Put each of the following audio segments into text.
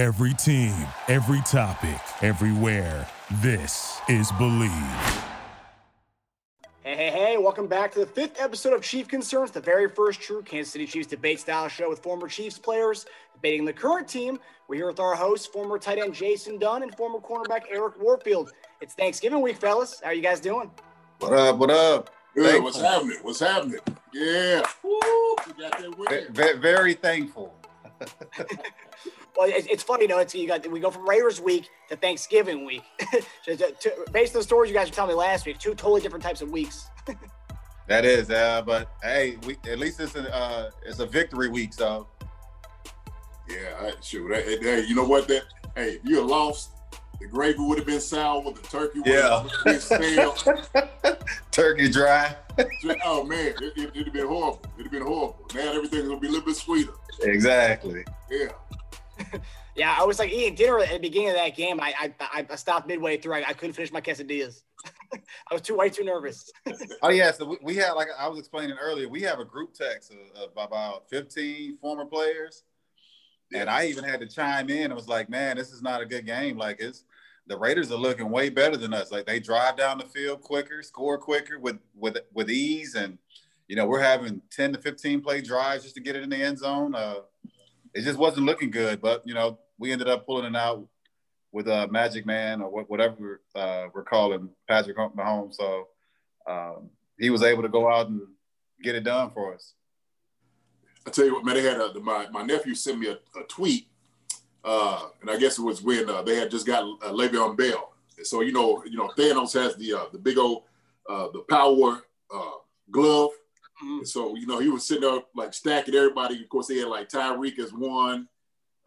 Every team, every topic, everywhere. This is Blue Wire. Hey, hey, hey, welcome back to the fifth episode of Chief Concerns, the very first true Kansas City Chiefs debate style show with former Chiefs players debating the current team. We're here with our host, former tight end Jason Dunn, and former cornerback Eric Warfield. It's Thanksgiving week, fellas. How are you guys doing? What up? What up? Good. What's happening? What's happening? Yeah. Woo, we got that win. Very, very thankful. Well, it's, it's funny, you know. It's you got we go from Raiders week to Thanksgiving week. to, to, based on the stories you guys were telling me last week, two totally different types of weeks. that is, uh, but hey, we at least it's a uh, it's a victory week, so. Yeah, I, shoot. Hey, hey, you know what? That hey, if you had lost, the gravy would have been sour. with The turkey would Yeah. have been stale. Turkey dry. oh man, it, it, it'd have been horrible. It'd have been horrible. Now everything's gonna be a little bit sweeter. Exactly. Yeah. Yeah, I was like eating dinner at the beginning of that game. I I, I stopped midway through. I, I couldn't finish my quesadillas. I was too way too nervous. Oh yeah, so we, we had like I was explaining earlier, we have a group text of, of about 15 former players. And I even had to chime in. I was like, man, this is not a good game. Like it's the Raiders are looking way better than us. Like they drive down the field quicker, score quicker with with with ease. And you know, we're having 10 to 15 play drives just to get it in the end zone. Uh it just wasn't looking good. But you know, we ended up pulling it out with uh Magic Man or wha- whatever uh, we're calling Patrick Mahomes. So um, he was able to go out and get it done for us. I tell you what, man, they had a, my my nephew sent me a, a tweet, uh, and I guess it was when uh, they had just got uh, Le'Veon Bell. So you know, you know, Thanos has the uh, the big old uh, the power uh, glove. Mhm. So you know, he was sitting up like stacking everybody. Of course, they had like Tyreek as one,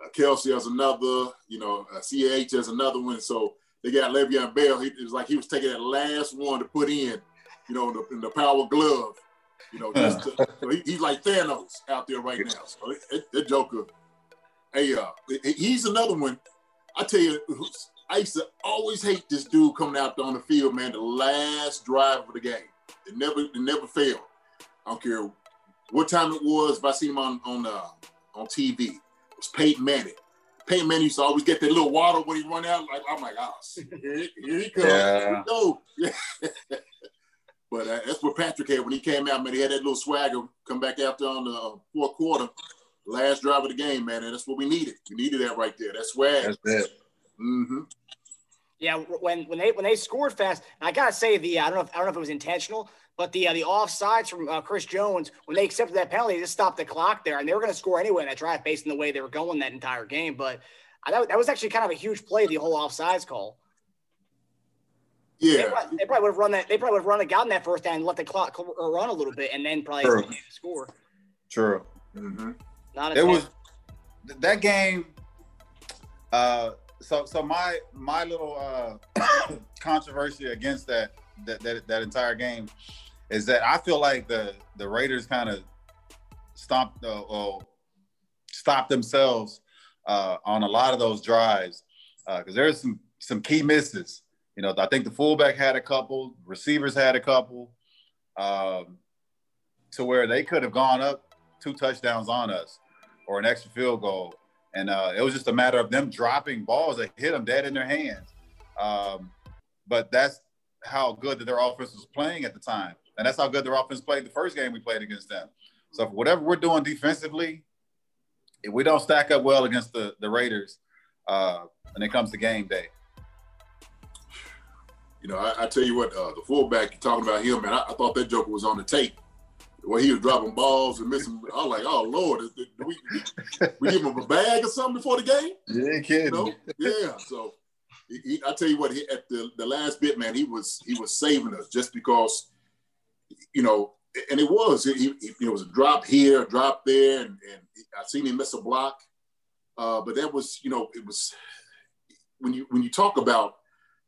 uh, Kelce as another, you know, uh, CH as another one. So they got Le'Veon Bell. He, it was like he was taking that last one to put in, you know, in the, in the power glove. You know, just to, so he, he's like Thanos out there right now. So it, it, that Joker, hey, uh, he's another one. I tell you, I used to always hate this dude coming out on the field, man. The last drive of the game, it never, it never failed. I don't care what time it was. If I see him on on uh, on TV, it was Peyton Manning. Peyton Manning used to always get that little water when he run out. Like I'm like, oh, here, he- here he comes. Yeah. No. but uh, that's what Patrick had when he came out, man. He had that little swagger come back after on the uh, fourth quarter, last drive of the game, man. And that's what we needed. We needed that right there. That swag. That's it. hmm Yeah, when when they when they scored fast, and I gotta say the I don't know if, I don't know if it was intentional, but the uh, the offsides from uh, Chris Jones when they accepted that penalty, they just stopped the clock there, and they were going to score anyway in that drive based on the way they were going that entire game. But I thought that was actually kind of a huge play, the whole offsides call. They Yeah. probably, they probably would have run that. They probably would have run it, gotten that first down, and let the clock uh, run a little bit, and then probably True. score. True. hmm Not It was that game. Uh, so so my my little uh, controversy against that, that that that entire game is that I feel like the the Raiders kind of stomped uh, or stopped themselves uh, on a lot of those drives because there's some some key misses. You know, I think the fullback had a couple, receivers had a couple, um, to where they could have gone up two touchdowns on us or an extra field goal. And uh, it was just a matter of them dropping balls that hit them dead in their hands. Um, but that's how good that their offense was playing at the time. And that's how good their offense played the first game we played against them. So for whatever we're doing defensively, if we don't stack up well against the, the Raiders uh, when it comes to game day. You know, I, I tell you what, uh, the fullback you're talking about him, man. I, I thought that Joker was on the tape. The way he was dropping balls and missing. I was like, oh Lord, is- do we, we give him a bag or something before the game? Yeah, You know? Yeah. So he, I tell you what, he, at the, the last bit, man, he was he was saving us just because, you know, and it was it was a drop here, a drop there, and, and I seen him miss a block. Uh, but that was, you know, it was when you when you talk about,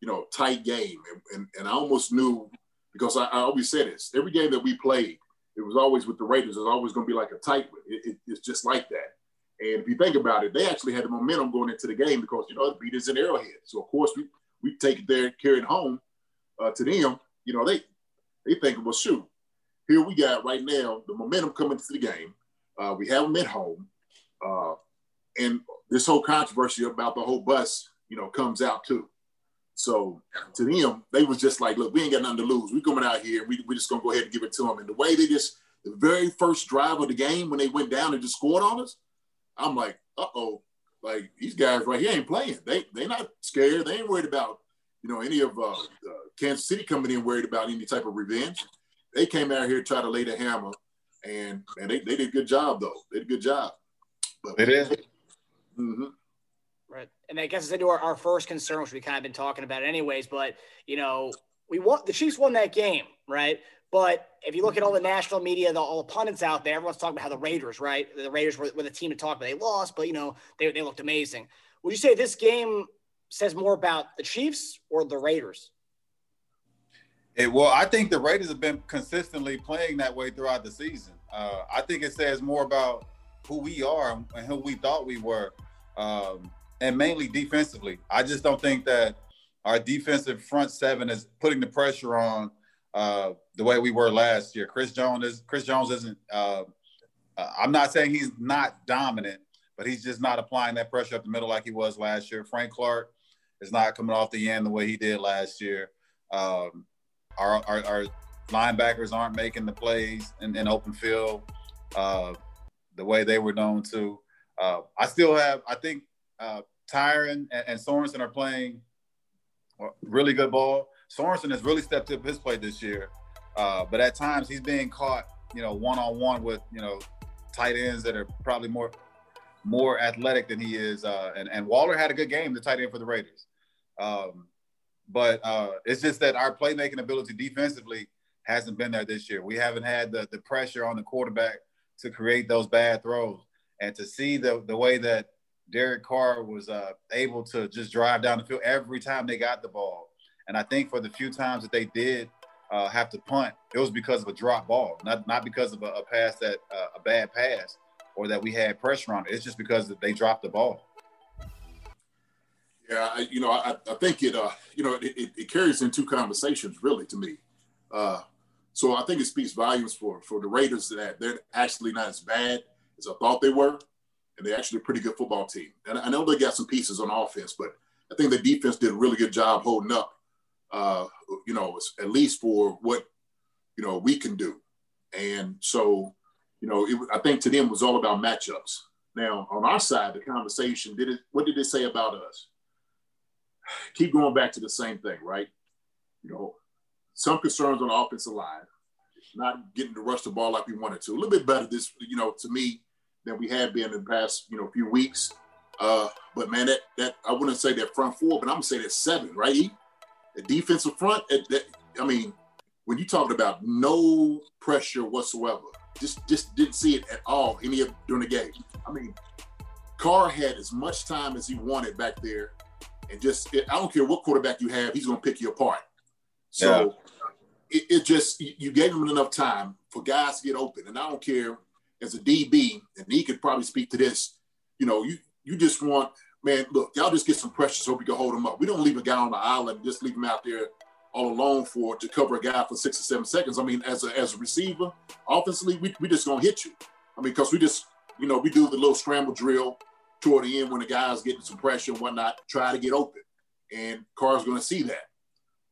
you know, tight game, and, and, and I almost knew because I, I always said this every game that we played, it was always with the Raiders. It was always going to be like a tight one. It, it, it's just like that. And if you think about it, they actually had the momentum going into the game because you know the beat is an arrowhead. So of course we we take it there, carry it home uh, to them. You know they they think, well, shoot, here we got right now the momentum coming to the game. Uh, we have them at home. Uh, and this whole controversy about the whole bus, you know, comes out too. So to them, they was just like, look, we ain't got nothing to lose. We coming out here. We we just gonna go ahead and give it to them. And the way they just the very first drive of the game when they went down and just scored on us, I'm like, uh oh, like these guys right here ain't playing. They they not scared. They ain't worried about you know any of uh, uh, Kansas City coming in worried about any type of revenge. They came out here to try to lay the hammer, and and they, they did a good job though. They did a good job. But it is. Mm-hmm. Right. And I guess it's into our, our first concern, which we kind of been talking about anyways, but you know, we want the Chiefs won that game, right? But if you look at all the national media, the all the pundits out there, everyone's talking about how the Raiders, right? The Raiders were, were the team to talk about. They lost, but you know, they, they looked amazing. Would you say this game says more about the Chiefs or the Raiders? It, well, I think the Raiders have been consistently playing that way throughout the season. Uh, I think it says more about who we are and who we thought we were, um, and mainly defensively. I just don't think that our defensive front seven is putting the pressure on uh, the way we were last year. Chris Jones is Chris Jones isn't. Uh, uh, I'm not saying he's not dominant, but he's just not applying that pressure up the middle like he was last year. Frank Clark is not coming off the end the way he did last year. Um, our, our, our, linebackers aren't making the plays in, in open field. Uh, the way they were known to. Uh, I still have, I think uh, Tyrann and, and Sorensen are playing really good ball. Sorensen has really stepped up his play this year, uh, but at times he's being caught, you know, one on one with you know tight ends that are probably more more athletic than he is. Uh, and, and Waller had a good game, the tight end for the Raiders. Um, but uh, it's just that our playmaking ability defensively hasn't been there this year. We haven't had the the pressure on the quarterback to create those bad throws. And to see the the way that Derek Carr was uh, able to just drive down the field every time they got the ball. And I think for the few times that they did uh, have to punt, it was because of a drop ball, not not because of a, a pass that uh, a bad pass or that we had pressure on it. It's just because they dropped the ball. Yeah, I, you know, I, I think it, uh, you know, it, it, carries in two conversations really to me. Uh, so I think it speaks volumes for for the Raiders that they're actually not as bad as I thought they were, and they're actually a pretty good football team. And I know they got some pieces on offense, but I think the defense did a really good job holding up. Uh, you know, at least for what you know we can do. And so, you know, it, I think to them was all about matchups. Now, on our side, the conversation did it. What did it say about us? Keep going back to the same thing, right? You know, some concerns on the offensive line, not getting to rush the ball like we wanted to. A little bit better this, you know, to me than we have been in the past, you know, few weeks. Uh, but man, that that I wouldn't say that front four, but I'm gonna say that seven, right? The defensive front. That, I mean, when you talking about no pressure whatsoever, just just didn't see it at all any of during the game. I mean, Carr had as much time as he wanted back there, and just I don't care what quarterback you have, he's gonna pick you apart. So it, it, just you gave him enough time for guys to get open, and I don't care as a DB, and he could probably speak to this. You know, you you just want man, look, y'all just get some pressure so we can hold him up. We don't leave a guy on the island, just leave him out there all alone for to cover a guy for six or seven seconds. I mean, as a as a receiver, offensively, we we just gonna hit you. I mean, because we just you know we do the little scramble drill toward the end when the guy's getting some pressure and whatnot, try to get open, and Carr's gonna see that.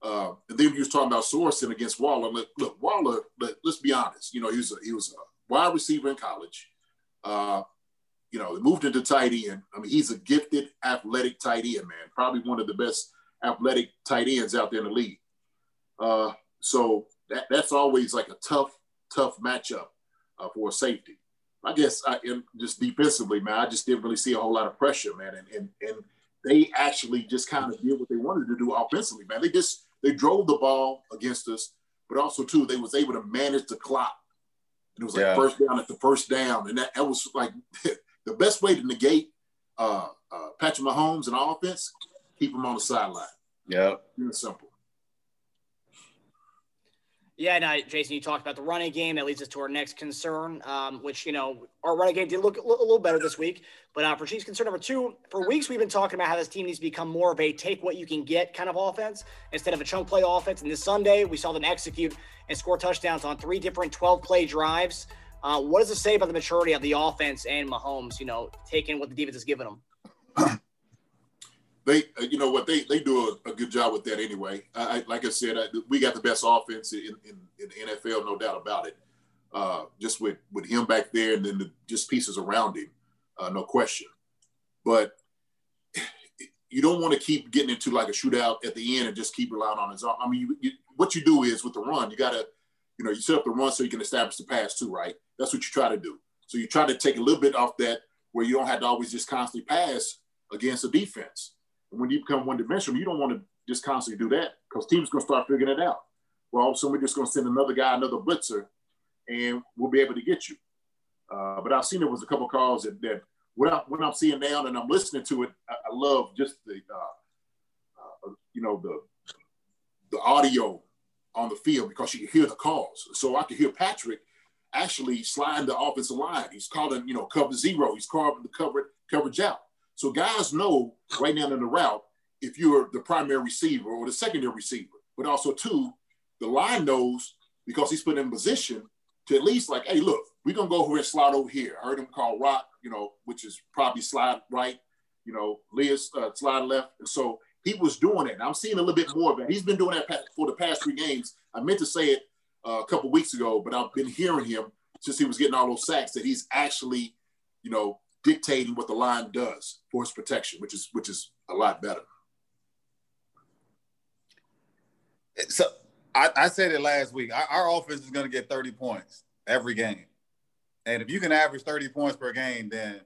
Uh, and then you was talking about Sorensen against Waller. Look, look Waller. Let, us be honest. You know, he was a, he was a wide receiver in college. Uh, you know, moved into tight end. I mean, he's a gifted, athletic tight end, man. Probably one of the best athletic tight ends out there in the league. Uh, so that that's always like a tough, tough matchup uh, for safety. I guess I just defensively, man. I just didn't really see a whole lot of pressure, man. And and and they actually just kind of did what they wanted to do offensively, man. They just they drove the ball against us, but also too they was able to manage the clock. And it was like yeah. first down at the first down, and that, that was like the best way to negate uh, uh, Patrick Mahomes and offense. Keep him on the sideline. Yeah, simple. Yeah, now, Jason, you talked about the running game. That leads us to our next concern, um, which, you know, our running game did look a little better this week. But uh, for Chiefs concern number two, for weeks we've been talking about how this team needs to become more of a take what you can get kind of offense instead of a chunk play offense. And this Sunday, we saw them execute and score touchdowns on three different 12 play drives. Uh, what does it say about the maturity of the offense and Mahomes? You know, taking what the defense has given them. they, uh, you know what, they they do a, a good job with that anyway. I, I, like I said, I, we got the best offense in, in, in, the NFL, no doubt about it. Uh, just with with him back there, and then the, just pieces around him, uh, no question. But you don't want to keep getting into like a shootout at the end and just keep relying on his arm. I mean, you, you, what you do is with the run, you got to, you know, you set up the run so you can establish the pass too, right? That's what you try to do. So you try to take a little bit off that where you don't have to always just constantly pass against a defense. And when you become one dimensional, you don't want to just constantly do that because teams going to start figuring it out. Well, all of a sudden we're just going to send another guy, another blitzer, and we'll be able to get you. Uh, but I've seen there was a couple calls that, that what, I, what I'm seeing now and I'm listening to it, I, I love just the, uh, uh, you know, the the audio on the field because you can hear the calls. So I could hear Patrick actually sliding the offensive line. He's calling, you know, cover zero. He's carving the cover coverage out. So guys know right now in the route if you're the primary receiver or the secondary receiver. But also too, the line knows because he's put in position to at least like, hey, look, we're gonna go over and slide over here. I heard him call rock, you know, which is probably slide right, you know, Leah's uh, slide left. And so he was doing it. And I'm seeing a little bit more of it. He's been doing that for the past three games. I meant to say it uh, a couple weeks ago, but I've been hearing him since he was getting all those sacks that he's actually, you know, dictating what the line does for his protection, which is which is a lot better. So I, I said it last week. Our, our offense is going to get 30 points every game. And if you can average 30 points per game, then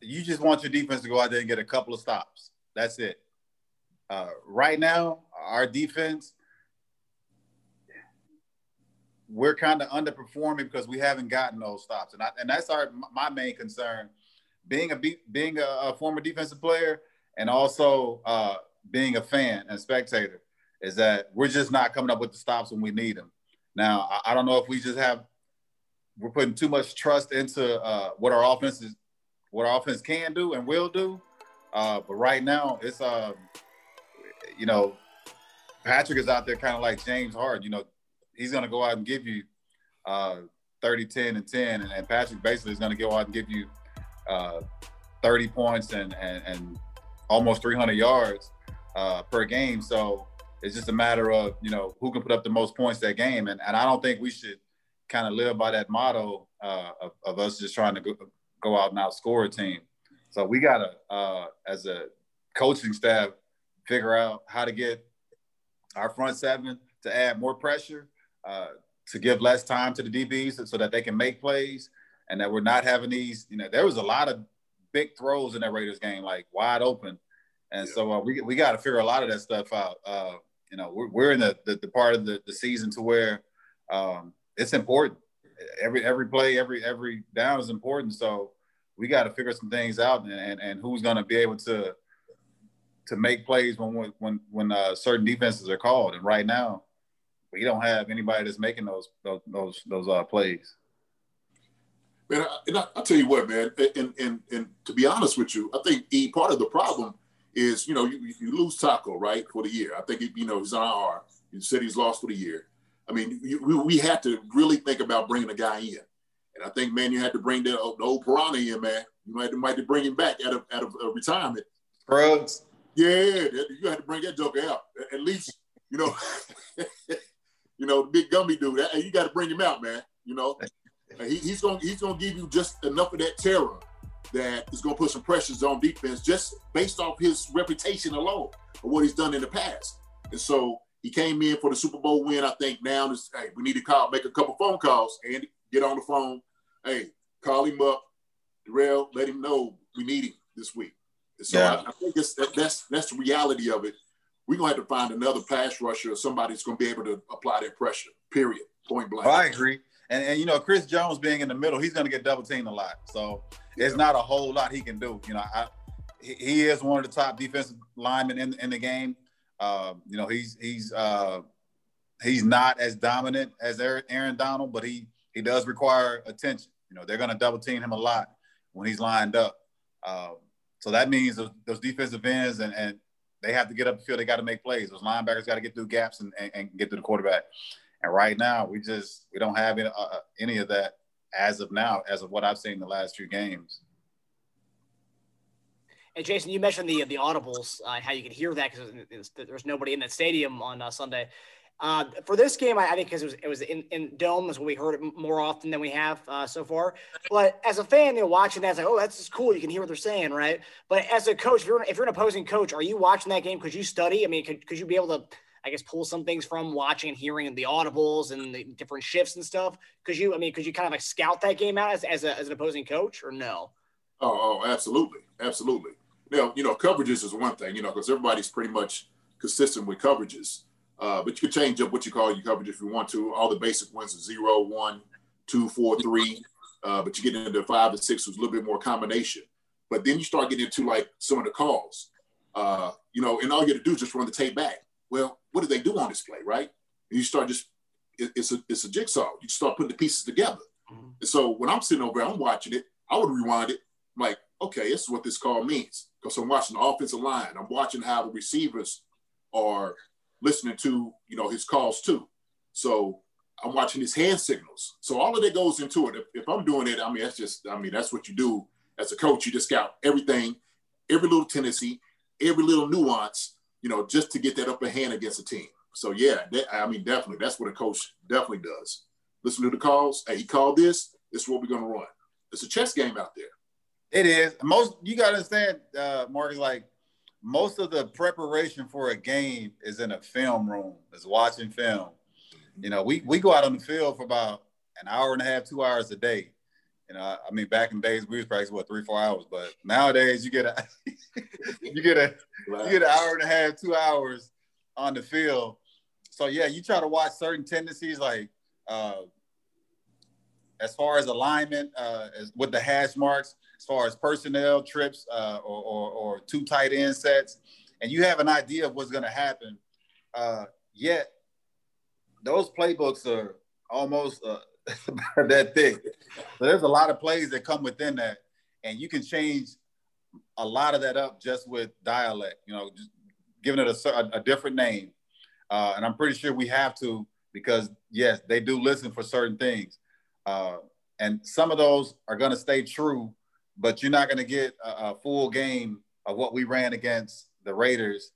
you just want your defense to go out there and get a couple of stops. That's it. Uh, right now, our defense, we're kind of underperforming because we haven't gotten those stops, and I, and that's our my main concern. Being a being a, a former defensive player and also uh, being a fan and spectator is that we're just not coming up with the stops when we need them. Now, I, I don't know if we just have we're putting too much trust into uh, what our offense is, what our offense can do and will do. Uh, but right now, it's um, you know, Patrick is out there kind of like James Harden. You know, he's going to go out and give you uh, 30, 10, and 10. And, and Patrick basically is going to go out and give you uh, 30 points and, and, and almost 300 yards uh, per game. So it's just a matter of, you know, who can put up the most points that game. And, and I don't think we should kind of live by that motto uh, of, of, us just trying to go, go out and outscore a team. So we got to, uh, as a coaching staff, figure out how to get our front seven to add more pressure, uh, to give less time to the DBs so that they can make plays, and that we're not having these. You know, there was a lot of big throws in that Raiders game, like wide open, and yeah. so uh, we we got to figure a lot of that stuff out. Uh, you know, we're, we're in the, the, the part of the, the season to where um, it's important. Every every play, every every down is important. So we got to figure some things out, and and, and who's going to be able to to make plays when when when uh, certain defenses are called. And right now, we don't have anybody that's making those those those, those uh, plays. Man, and I, will tell you what, man, and, and and to be honest with you, I think E part of the problem is you know you, you lose Taco right for the year. I think you know he's on IR. You said he's lost for the year. I mean, you, we, we had to really think about bringing a guy in, and I think man, you had to bring the, the old Piranha in, man. You might might to bring him back out of out of uh, retirement. Suggs. Yeah, you had to bring that joker out. At least, you know, you know, the big gummy dude. You got to bring him out, man. You know, he, he's gonna he's gonna give you just enough of that terror that is gonna put some pressures on defense just based off his reputation alone of what he's done in the past. And so he came in for the Super Bowl win. I think now is hey, we need to call, make a couple phone calls and get on the phone. Hey, call him up, Darrell, let him know we need him this week. So yeah. I, I, think it's, that, that's that's the reality of it. We're gonna have to find another pass rusher or somebody that's gonna be able to apply that pressure. Period. Point blank. I agree. And, and you know, Chris Jones being in the middle, he's gonna get double teamed a lot. So yeah. it's not a whole lot he can do. You know, I, he is one of the top defensive linemen in, in the game. Uh, you know, he's he's uh, he's not as dominant as Aaron Donald, but he he does require attention. You know, they're going to double team him a lot when he's lined up. Um, so that means those, those defensive ends and, and they have to get up the field. They got to make plays. Those linebackers got to get through gaps and, and, and, get to the quarterback. And right now, we just we don't have any, uh, uh any of that as of now, as of what I've seen in the last few games. And Jason, you mentioned the the audibles, uh, how you could hear that because there's nobody in that stadium on uh, Sunday. Uh, for this game, I, I think because it was it was in, in dome is what we heard it more often than we have uh, so far. But as a fan, you know, watching that's like, oh, that's just cool. You can hear what they're saying, right? But as a coach, if you're if you're an opposing coach, are you watching that game? Could you study? I mean, could could you be able to I guess pull some things from watching and hearing the audibles and the different shifts and stuff? Could you, I mean, could you kind of like scout that game out as, as, a, as an opposing coach or no? Oh, oh, absolutely. Absolutely. Now, you know, coverages is one thing, you know, because everybody's pretty much consistent with coverages. Uh, but you can change up what you call your coverage if you want to. All the basic ones are zero, one, two, four, three. Uh, but you get into five and six, was a little bit more combination. But then you start getting into like some of the calls. Uh, you know, and all you have to do is just run the tape back. Well, what do they do on display, right? And you start just it, it's a it's a jigsaw. You start putting the pieces together. Mm-hmm. And so when I'm sitting over, I'm watching it. I would rewind it. I'm like, okay, this is what this call means. Because I'm watching the offensive line. I'm watching how the receivers are listening to you know his calls too. So I'm watching his hand signals. So all of that goes into it. If, if I'm doing it, I mean that's just I mean that's what you do as a coach. You just scout everything, every little tendency, every little nuance you know, just to get that upper hand against a team. So yeah, that, I mean, definitely, that's what a coach definitely does. Listen to the calls. Hey, he called this. This is what we're gonna run. It's a chess game out there. It is. Most you gotta understand, uh, Mark, like most of the preparation for a game is in a film room, is watching film. You know, we we go out on the field for about an hour and a half, two hours a day. You know, I mean, back in days we was practicing what three, four hours, but nowadays you get a you get a you get an hour and a half, two hours on the field. So yeah, you try to watch certain tendencies like uh, as far as alignment, uh, as with the hash marks, as far as personnel trips uh, or, or, or, two tight end sets, and you have an idea of what's going to happen. Uh, yet those playbooks are almost uh, that thick. So there's a lot of plays that come within that, and you can change a lot of that up just with dialect. You know, just giving it a, a different name, uh, and I'm pretty sure we have to because yes, they do listen for certain things, uh, and some of those are going to stay true, but you're not going to get a, a full game of what we ran against the Raiders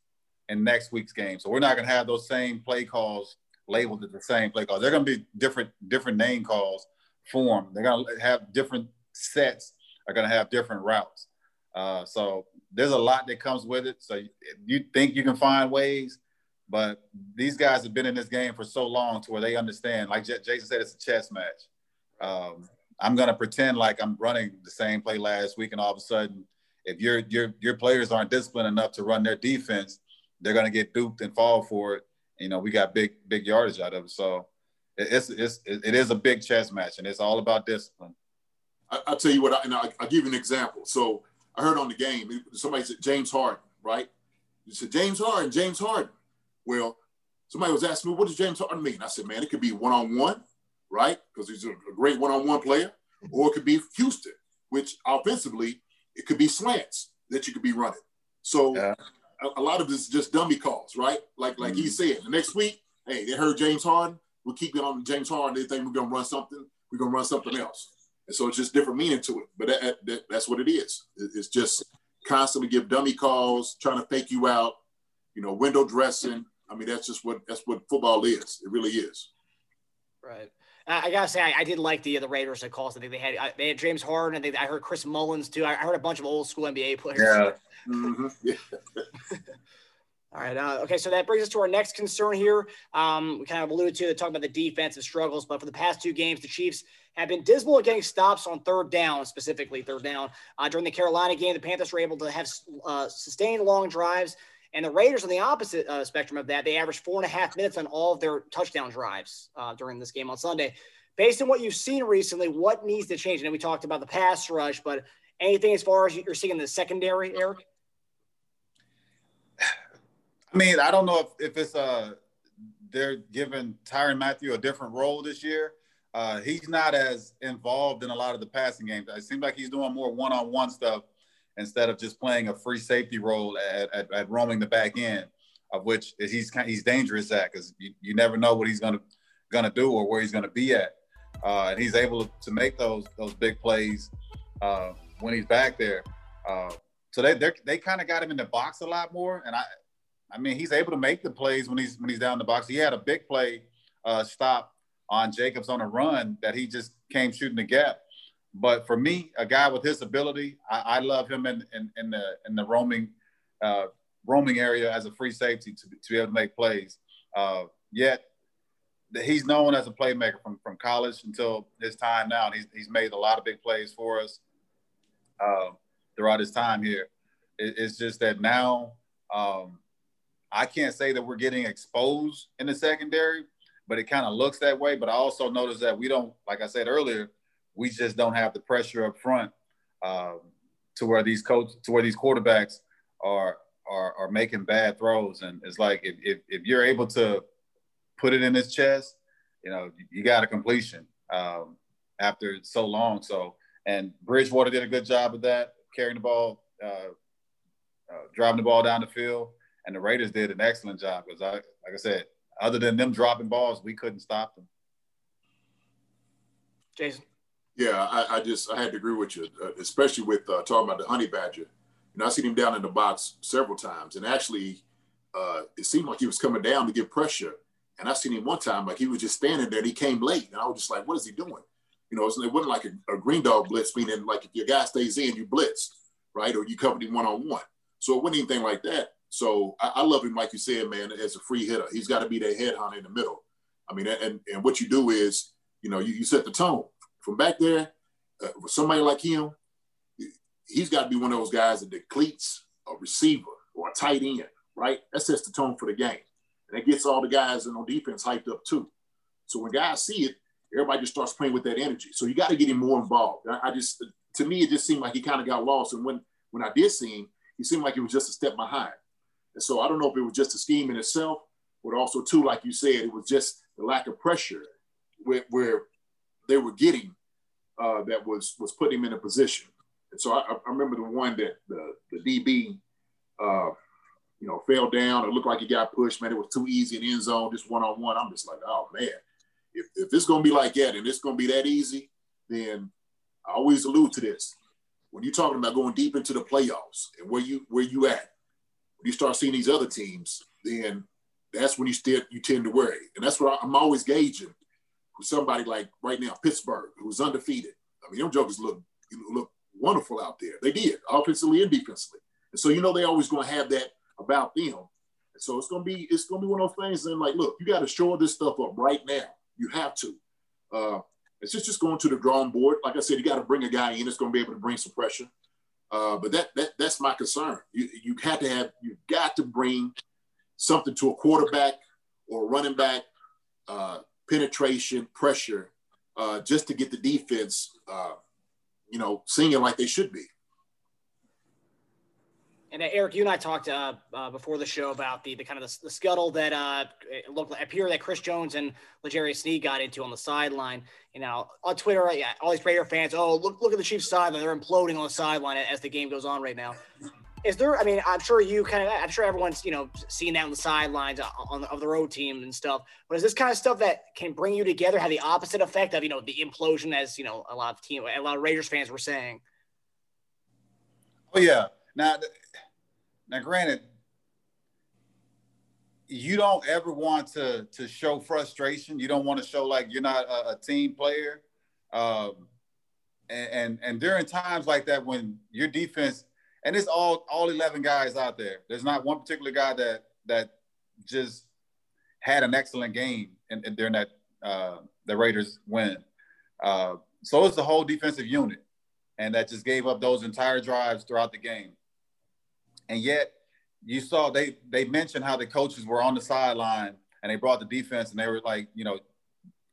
in next week's game. So we're not going to have those same play calls labeled as the same play calls. They're going to be different different name calls for them. They're going to have different sets. Are going to have different routes. Uh, so there's a lot that comes with it. So you think you can find ways, but these guys have been in this game for so long to where they understand. Like Jason said, it's a chess match. Um, I'm going to pretend like I'm running the same play last week, and all of a sudden, if your your your players aren't disciplined enough to run their defense, they're going to get duped and fall for it you know, we got big big yardage out of it. So it's it's it is a big chess match, and it's all about discipline. I, will tell you what, I, and I, will give you an example. So I heard on the game, somebody said James Harden, right? You said James Harden, James Harden. Well, somebody was asking me, what does James Harden mean? I said, man, it could be one on one, right? Because he's a, a great one on one player, or it could be Houston, which offensively it could be slants that you could be running. So yeah a, a lot of this is just dummy calls, right? Like like mm-hmm. he said, the next week, hey, they heard James Harden. We'll keep it on James Harden. They think we're gonna run something. We're gonna run something else. And so it's just different meaning to it. But that, that, that's what it is. It's just constantly give dummy calls, trying to fake you out. You know, window dressing. I mean, that's just what that's what football is. It really is. Right. I gotta say, I, I, did like the the Raiders that calls. I think they had I, they had James Harden. I think I heard Chris Mullins too. I, I heard a bunch of old school NBA players. Yeah. Mm-hmm. All right. Uh, okay. So that brings us to our next concern here. Um, we kind of alluded to talking about the defensive struggles, but for the past two games, the Chiefs have been dismal at getting stops on third down, specifically third down. Uh, during the Carolina game, the Panthers were able to have uh, sustained long drives, and the Raiders on the opposite uh, spectrum of that, they averaged four and a half minutes on all of their touchdown drives uh, during this game on Sunday. Based on what you've seen recently, what needs to change? And we talked about the pass rush, but anything as far as you're seeing in the secondary, Eric? I mean, I don't know if, if it's uh they're giving Tyrann Mathieu a different role this year. Uh, he's not as involved in a lot of the passing games. It seems like he's doing more one-on-one stuff instead of just playing a free safety role at, at, at roaming the back end, of which he's he's dangerous at because you, you never know what he's gonna gonna do or where he's gonna be at. uh, and he's able to make those those big plays uh, when he's back there. Uh, so they they kind of got him in the box a lot more, and I I mean he's able to make the plays when he's when he's down in the box. He had a big play uh, stop on Jacobs on a run that he just came shooting the gap. But for me, a guy with his ability, I, I love him in, in, in, the in the roaming uh, roaming area as a free safety to, to be able to make plays. Uh, yet he's known as a playmaker from, from college until his time now. And he's, he's made a lot of big plays for us uh, throughout his time here. It, it's just that now um, I can't say that we're getting exposed in the secondary, but it kind of looks that way. But I also notice that we don't, like I said earlier, we just don't have the pressure up front um, to where these coach to where these quarterbacks are are, are making bad throws. And it's like if, if, if you're able to put it in his chest, you know, you got a completion um, after so long. So, and Bridgewater did a good job of that, carrying the ball, uh, uh, driving the ball down the field. And the Raiders did an excellent job because, I, like I said, other than them dropping balls, we couldn't stop them. Jason. Yeah, I, I just I had to agree with you, uh, especially with uh, talking about the honey badger. You know, I seen him down in the box several times, and actually, uh, it seemed like he was coming down to give pressure. And I seen him one time, like he was just standing there, and he came late, and I was just like, "What is he doing?" You know, it wasn't like a, a green dog blitz, meaning like if your guy stays in, you blitz, right, or you cover him one on one. So it wasn't anything like that. So I, I, love him, like you said, man, as a free hitter. He's got to be that head hunter in the middle. I mean, and and what you do is, you know, you, you set the tone from back there. Uh, with somebody like him, he's got to be one of those guys that cleats a receiver or a tight end, right? That sets the tone for the game. And it gets all the guys in on defense hyped up too. So when guys see it, everybody just starts playing with that energy. So you got to get him more involved. I, I, just, to me, it just seemed like he kind of got lost. And when when I did see him, he seemed like he was just a step behind. And so I don't know if it was just a scheme in itself, but also too, like you said, it was just the lack of pressure where, where they were getting uh, that was was putting him in a position. And so I, I remember the one that the, the DB, uh, you know, fell down. It looked like he got pushed. Man, it was too easy in the end zone, just one on one. I'm just like, oh man, if, if it's gonna be like that and it's gonna be that easy, then I always allude to this. When you're talking about going deep into the playoffs and where you where you at, when you start seeing these other teams, then that's when you still you tend to worry. And that's what I'm always gauging somebody like right now, Pittsburgh, who's undefeated. I mean, them jokers look look wonderful out there. They did, offensively and defensively. And so you know they're always going to have that about them. And so it's going to be it's going to be one of those things. And like, look, you got to shore this stuff up right now. You have to. Uh, it's just just going to the drawing board. Like I said, you got to bring a guy in that's going to be able to bring some pressure. Uh, but that that that's my concern. You you have to have you've got to bring something to a quarterback or running back, uh, penetration, pressure, uh, just to get the defense uh, you know, singing like they should be. And uh, Eric, you and I talked uh, uh, before the show about the, the kind of the, the scuttle that looked like appear that Chris Jones and L'Jarius Sneed got into on the sideline. You know, on Twitter, yeah, all these Raider fans, oh look look at the Chiefs sideline, they're imploding on the sideline as the game goes on right now. Is there? I mean, I'm sure you kind of, I'm sure everyone's you know seeing that on the sidelines uh, on the, of the road team and stuff. But is this kind of stuff that can bring you together have the opposite effect of you know the implosion, as you know a lot of team, a lot of Raiders fans were saying? Oh yeah. Now, now, granted, you don't ever want to to show frustration. You don't want to show like you're not a, a team player. Um, and, and and during times like that when your defense and it's all all 11 guys out there. There's not one particular guy that that just had an excellent game in, in, during that uh, the Raiders win. Uh, so it's the whole defensive unit, and that just gave up those entire drives throughout the game. And yet, you saw they they mentioned how the coaches were on the sideline and they brought the defense and they were like, you know,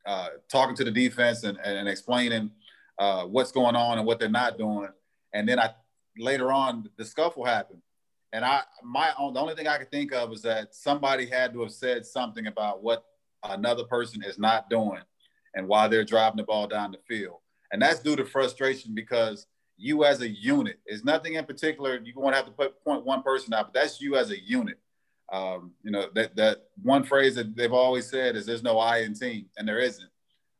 uh, talking to the defense and, and explaining uh, what's going on and what they're not doing. And then I later on the scuffle happened. And I my the only thing I could think of is that somebody had to have said something about what another person is not doing and why they're driving the ball down the field. And that's due to frustration because you as a unit is nothing in particular. You won't have to put point one person out, but that's you as a unit. Um, you know that that one phrase that they've always said is "there's no I in team," and there isn't.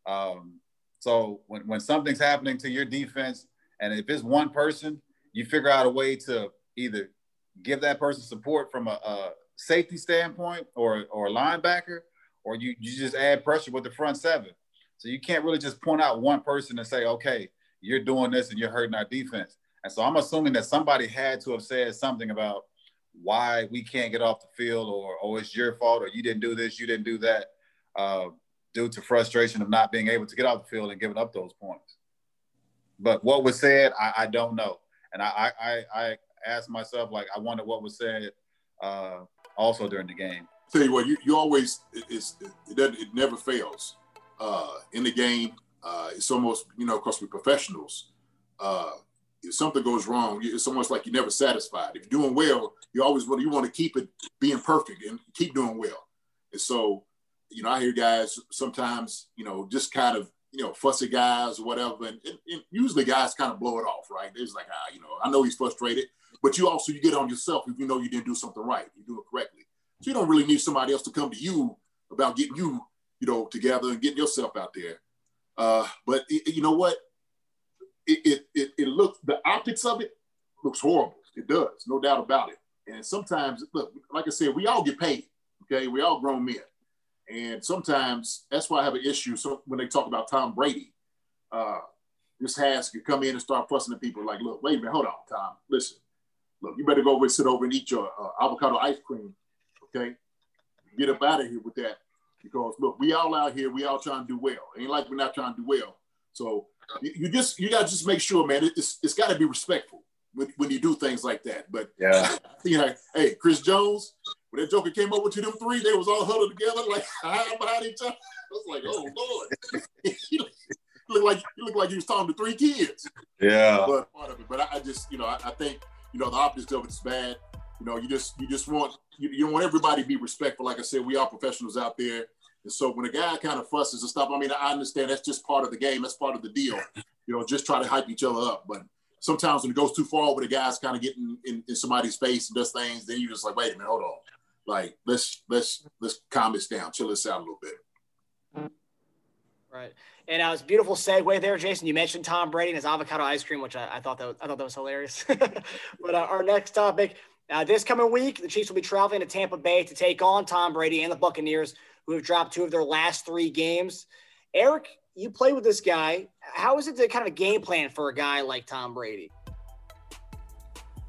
Um, So when, when something's happening to your defense, and if it's one person, you figure out a way to either give that person support from a, a safety standpoint or or a linebacker, or you you just add pressure with the front seven. So you can't really just point out one person and say, okay, you're doing this and you're hurting our defense. And so I'm assuming that somebody had to have said something about why we can't get off the field or oh it's your fault or you didn't do this, you didn't do that, uh, due to frustration of not being able to get off the field and giving up those points. But what was said, I, I don't know. And I, I, I asked myself, like, I wonder what was said uh, also during the game. Tell you what, you, you always, it, it's, it, it never fails uh, in the game. Uh, it's almost, you know, because we're professionals. Uh, if something goes wrong, it's almost like you're never satisfied. If you're doing well, you always want you want to keep it being perfect and keep doing well. And so, you know, I hear guys sometimes, you know, just kind of, you know, fussy guys or whatever, and, and, and usually guys kind of blow it off, right? It's like, ah, you know, I know he's frustrated, but you also you get on yourself if you know you didn't do something right, you do it correctly. So you don't really need somebody else to come to you about getting you, you know, together and getting yourself out there. Uh, but it, you know what? It, it, it, it looks, the optics of it looks horrible. It does, no doubt about it. And sometimes, look, like I said, we all get paid. Okay, we all grown men, and sometimes that's why I have an issue. So when they talk about Tom Brady, uh, this has to come in and start fussing at people. Like, look, wait a minute, hold on, Tom. Listen, look, you better go over and sit over and eat your uh, avocado ice cream. Okay, get up out of here with that because look, we all out here, we all trying to do well. Ain't like we're not trying to do well. So you, you just you gotta just make sure, man. It's it's got to be respectful when, when you do things like that. But yeah, you know, hey, Chris Jones, when that Joker came over to them three, they was all huddled together like behind each other. I was like, oh lord, he looked like he looked like he was talking to three kids. Yeah, but part of it. But I, I just, you know, I, I, think you know the optics of it is bad. You know, you just you just want you, you want everybody to be respectful. Like I said, we are professionals out there. And so when a guy kind of fusses and stuff, I mean, I understand that's just part of the game. That's part of the deal. You know, just try to hype each other up. But sometimes when it goes too far, where the guy's kind of getting in, in somebody's face and does things, then you just like, wait a minute, hold on. Like let's let's let's calm this down, chill this out a little bit. Right. And uh, it was a beautiful segue there, Jason. You mentioned Tom Brady and his avocado ice cream, which I, I thought that I thought that was hilarious. but uh, our next topic, uh, this coming week, the Chiefs will be traveling to Tampa Bay to take on Tom Brady and the Buccaneers, who have dropped two of their last three games. Eric, you play with this guy. How is it the kind of game plan for a guy like Tom Brady?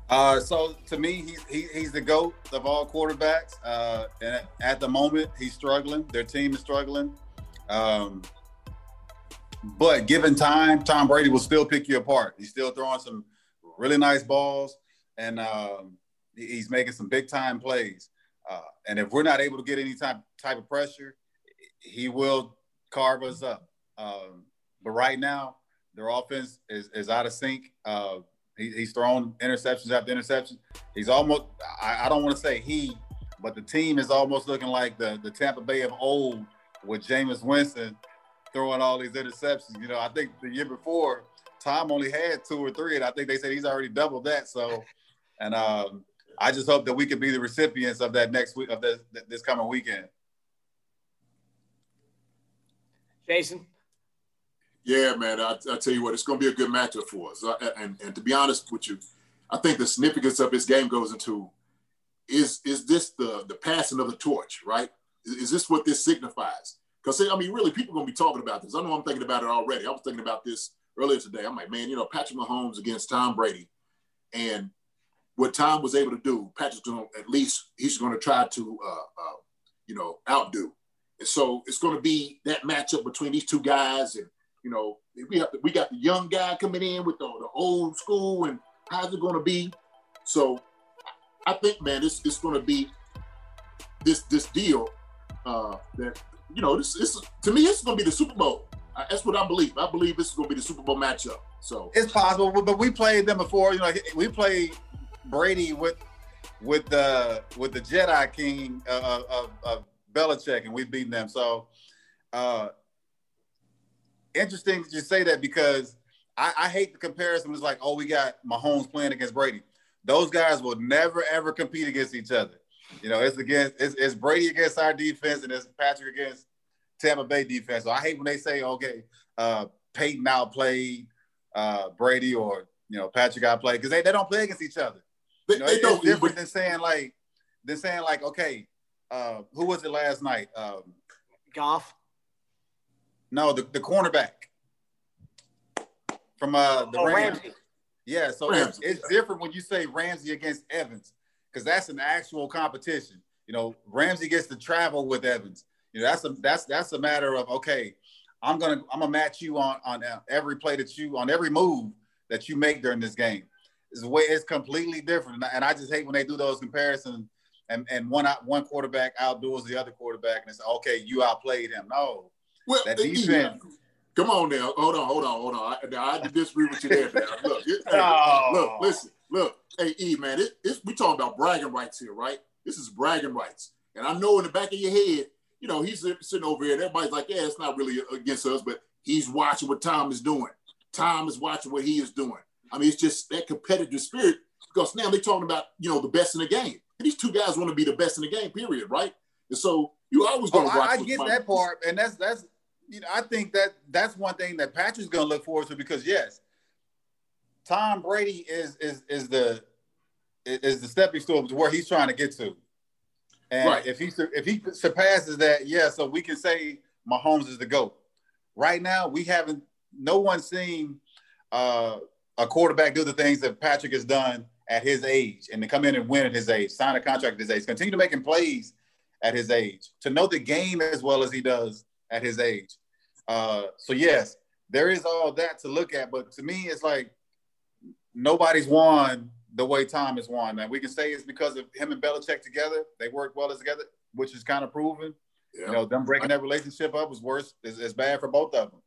Uh, so to me, he's he, he's the goat of all quarterbacks. Uh, and at the moment, he's struggling. Their team is struggling. Um, but given time, Tom Brady will still pick you apart. He's still throwing some really nice balls, and um, he's making some big time plays. Uh, and if we're not able to get any type type of pressure, he will carve us up. Um, but right now, their offense is, is out of sync. Uh, he, he's thrown interceptions after interceptions. He's almost, I, I don't want to say he, but the team is almost looking like the, the Tampa Bay of old with Jameis Winston throwing all these interceptions. You know, I think the year before, Tom only had two or three, and I think they said he's already doubled that. So, and um, I just hope that we could be the recipients of that next week of this this coming weekend. Jason. Yeah, man. I, I tell you what, it's going to be a good matchup for us. And, and to be honest with you, I think the significance of this game goes into is is this the the passing of the torch, right? Is, is this what this signifies? Because I mean, really, people are going to be talking about this. I know I'm thinking about it already. I was thinking about this earlier today. I'm like, man, you know, Patrick Mahomes against Tom Brady, and what Tom was able to do, Patrick's going to at least he's going to try to, uh, uh, you know, outdo. And so it's going to be that matchup between these two guys, and you know, we have to, we got the young guy coming in with the, the old school, and how's it going to be? So I think, man, it's it's going to be this this deal uh, that you know this, this to me it's going to be the Super Bowl. That's what I believe. I believe this is going to be the Super Bowl matchup. So it's possible, but we played them before. You know, we played Brady with with the with the Jedi King of, of, of Belichick, and we've beaten them. So uh, interesting that you say that because I, I hate the comparison. It's like, oh, we got Mahomes playing against Brady. Those guys will never ever compete against each other. You know, it's against it's, it's Brady against our defense, and it's Patrick against Tampa Bay defense. So I hate when they say, okay, uh, Peyton outplayed uh, Brady or you know Patrick outplayed because they, they don't play against each other. You know, They- they it- don't, it's different than saying like than saying like okay, uh, who was it last night? Um, Goff. No, the, the cornerback from uh, the Oh, Rams. Ramsey. Yeah, so it's, Ramsey, it's different when you say Ramsey against Evans because that's an actual competition. You know, Ramsey gets to travel with Evans. You know, that's a that's that's a matter of okay, I'm gonna I'm gonna match you on on uh, every play that you on every move that you make during this game. The way it's completely different, and I, and I just hate when they do those comparisons and and one out one quarterback outdoors the other quarterback, and it's okay, you outplayed him. No, Well, that defense. Come on now. Hold on, hold on, hold on. I, now, I disagree with you there. Look, it- hey, No. Oh. look, listen, look. Hey, E, man, it, it's, we talking about bragging rights here, right? This is bragging rights. And I know in the back of your head, you know, he's sitting over here and everybody's like, yeah, it's not really against us, but he's watching what Tom is doing. Tom is watching what he is doing. I mean, it's just that competitive spirit because now they're talking about, you know, the best in the game. And these two guys want to be the best in the game, period, right? And so you always Oh, going to watch. I, I get that part, and that's that's you know I think that that's one thing that Patrick's going to look forward to because yes, Tom Brady is is is the is the stepping stone to where he's trying to get to, and Right. if he if he surpasses that, yeah, so we can say Mahomes is the goat. Right now, we haven't no one seen uh, a quarterback do the things that Patrick has done at his age, and to come in and win at his age, sign a contract at his age, continue to making plays at his age, to know the game as well as he does at his age. Uh, so yes, there is all that to look at, but to me, it's like nobody's won the way Tom has won. Now we can say it's because of him and Belichick together; they work well as together, which is kind of proven. Yeah. You know, them breaking that relationship up was worse. Is, is bad for both of them.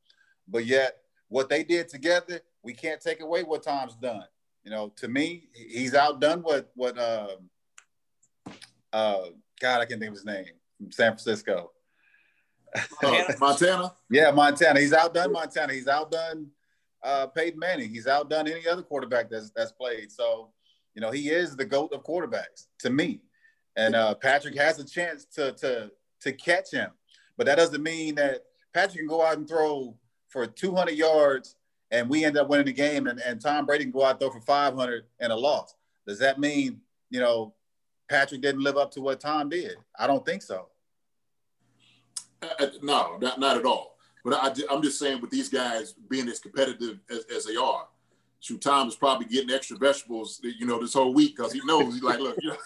But yet, what they did together, we can't take away what Tom's done. You know, to me, he's outdone what what um uh God, I can't think of his name from San Francisco. Uh, Montana. Yeah, Montana. He's outdone Montana. He's outdone uh, Peyton Manning. He's outdone any other quarterback that's that's played. So, you know, he is the goat of quarterbacks to me. And uh, Patrick has a chance to to to catch him, but that doesn't mean that Patrick can go out and throw for 200 yards and we end up winning the game, and, and Tom Brady can go out and throw for 500 and a loss. Does that mean you know Patrick didn't live up to what Tom did? I don't think so. Uh, uh, no, not, not at all. But I, am just saying, with these guys being as competitive as, as they are, shoot, Tom is probably getting extra vegetables, you know, this whole week because he knows he's like, look, you know,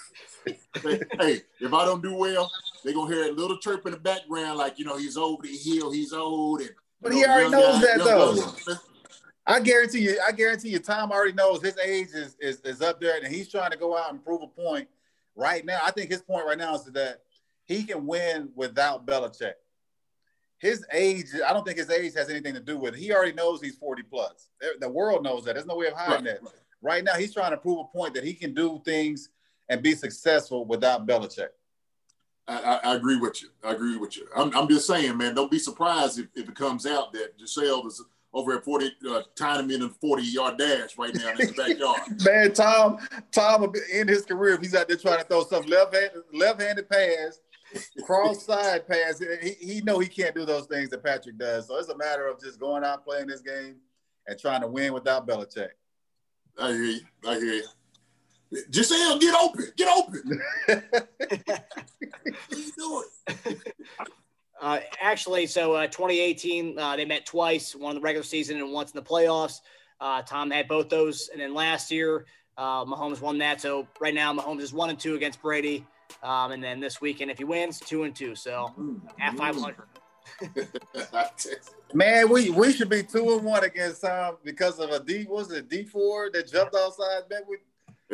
hey, hey, if I don't do well, they're gonna hear a little chirp in the background, like you know, he's over the hill, he's old, and But you he already knows guy- that, though. I guarantee you, I guarantee you, Tom already knows his age is, is is up there, and he's trying to go out and prove a point right now. I think his point right now is that he can win without Belichick. His age, I don't think his age has anything to do with it. He already knows he's 40 plus. The world knows that. There's no way of hiding Right, that. right. Now, he's trying to prove a point that he can do things and be successful without Belichick. I, I, I agree with you. I agree with you. I'm, I'm just saying, man, don't be surprised if, if it comes out that Gisele is over at 40, uh, tying him in a 40 yard dash right now in his backyard. Man, Tom, Tom will be in his career if he's out there trying to throw some left-handed, left-handed pass, cross-side pass. He, he know he can't do those things that Patrick does. So it's a matter of just going out playing this game and trying to win without Belichick. I hear you. I hear you. Just Gisele, get open. Get open. what are you doing? Uh, actually, so uh, 2018, uh, they met twice, one in the regular season and once in the playoffs. Uh, Tom had both those, and then last year, uh, Mahomes won that. So right now, Mahomes is one and two against Brady, um, and then this weekend, if he wins, two and two. So at 500. Man, we, we should be two and one against Tom because of a D. Was it Dee Ford that jumped outside? That, we,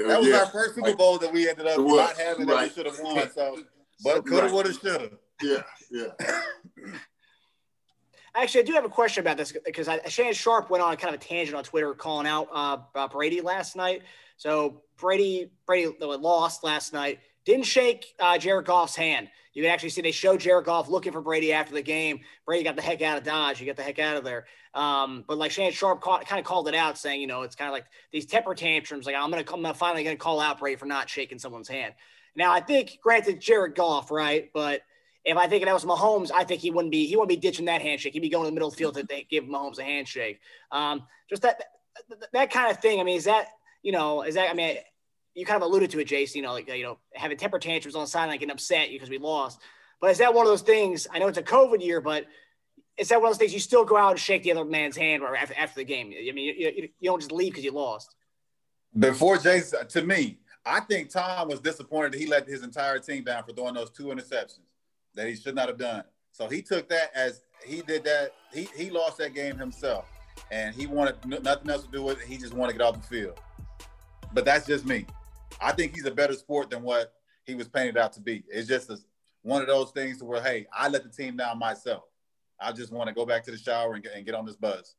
that was Yeah. our first Super Bowl that we ended up not having that we should have won. So, but coulda, Right. woulda, shoulda. Yeah, yeah. Actually, I do have a question about this because I, Shannon Sharpe went on kind of a tangent on Twitter calling out uh, uh, Brady last night. So Brady Brady lost last night. Didn't shake uh, Jared Goff's hand. You can actually see they showed Jared Goff looking for Brady after the game. Brady got the heck out of Dodge. He got the heck out of there. Um, but like Shannon Sharpe caught, kind of called it out, saying, you know, it's kind of like these temper tantrums. Like I'm gonna I'm finally gonna call out Brady for not shaking someone's hand. Now I think, granted, Jared Goff, right? But if I think that was Mahomes, I think he wouldn't be he wouldn't be ditching that handshake. He'd be going to the middle of the field to give Mahomes a handshake. Um, just that, that that kind of thing. I mean, is that you know is that I mean you kind of alluded to it, Jason. You know, like you know having temper tantrums on the sideline, getting upset because we lost. But is that one of those things? I know it's a COVID year, but is that one of those things you still go out and shake the other man's hand after, after the game? I mean, you, you, you don't just leave because you lost. Before Jason, to me, I think Tom was disappointed that he let his entire team down for throwing those two interceptions that he should not have done. So he took that as he did that. He he lost that game himself, and he wanted nothing else to do with it. He just wanted to get off the field. But that's just me. I think he's a better sport than what he was painted out to be. It's just a, one of those things where, hey, I let the team down myself. I just want to go back to the shower and get, and get on this buzz.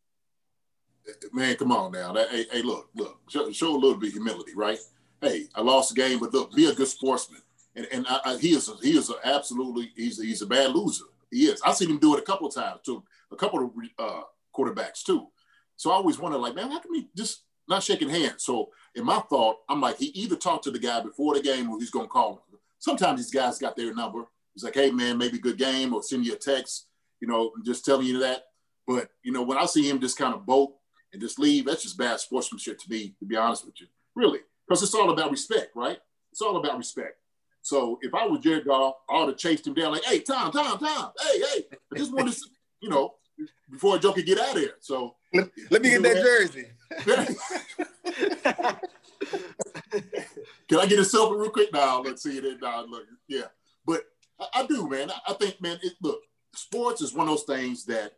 Man, come on now. Hey, hey, look, look, show, show, a little bit of humility, right? Hey, I lost the game, but look, be a good sportsman. And, and I, I, he is a, he is a absolutely he's a, he's a bad loser. He is. I've seen him do it a couple of times to a couple of uh, quarterbacks too. So I always wonder, like, man, how can we just not shaking hands? So in my thought, I'm like, he either talked to the guy before the game or he's gonna call him. Sometimes these guys got their number. He's like, hey man, maybe good game, or send you a text, you know, just telling you that. But you know, when I see him just kind of bolt and just leave, that's just bad sportsmanship to me, to be honest with you. Really. Because it's all about respect, right? It's all about respect. So if I was Jared Goff, I would have chased him down like, hey, Tom, Tom, Tom, hey, hey. I just want to, you know, before a joker get out of here. So let, let me get that jersey. Can I get a selfie real quick? Now, let's see it. Now, look, yeah. But I, I do, man. I, I, think, man, it, look, sports is one of those things that,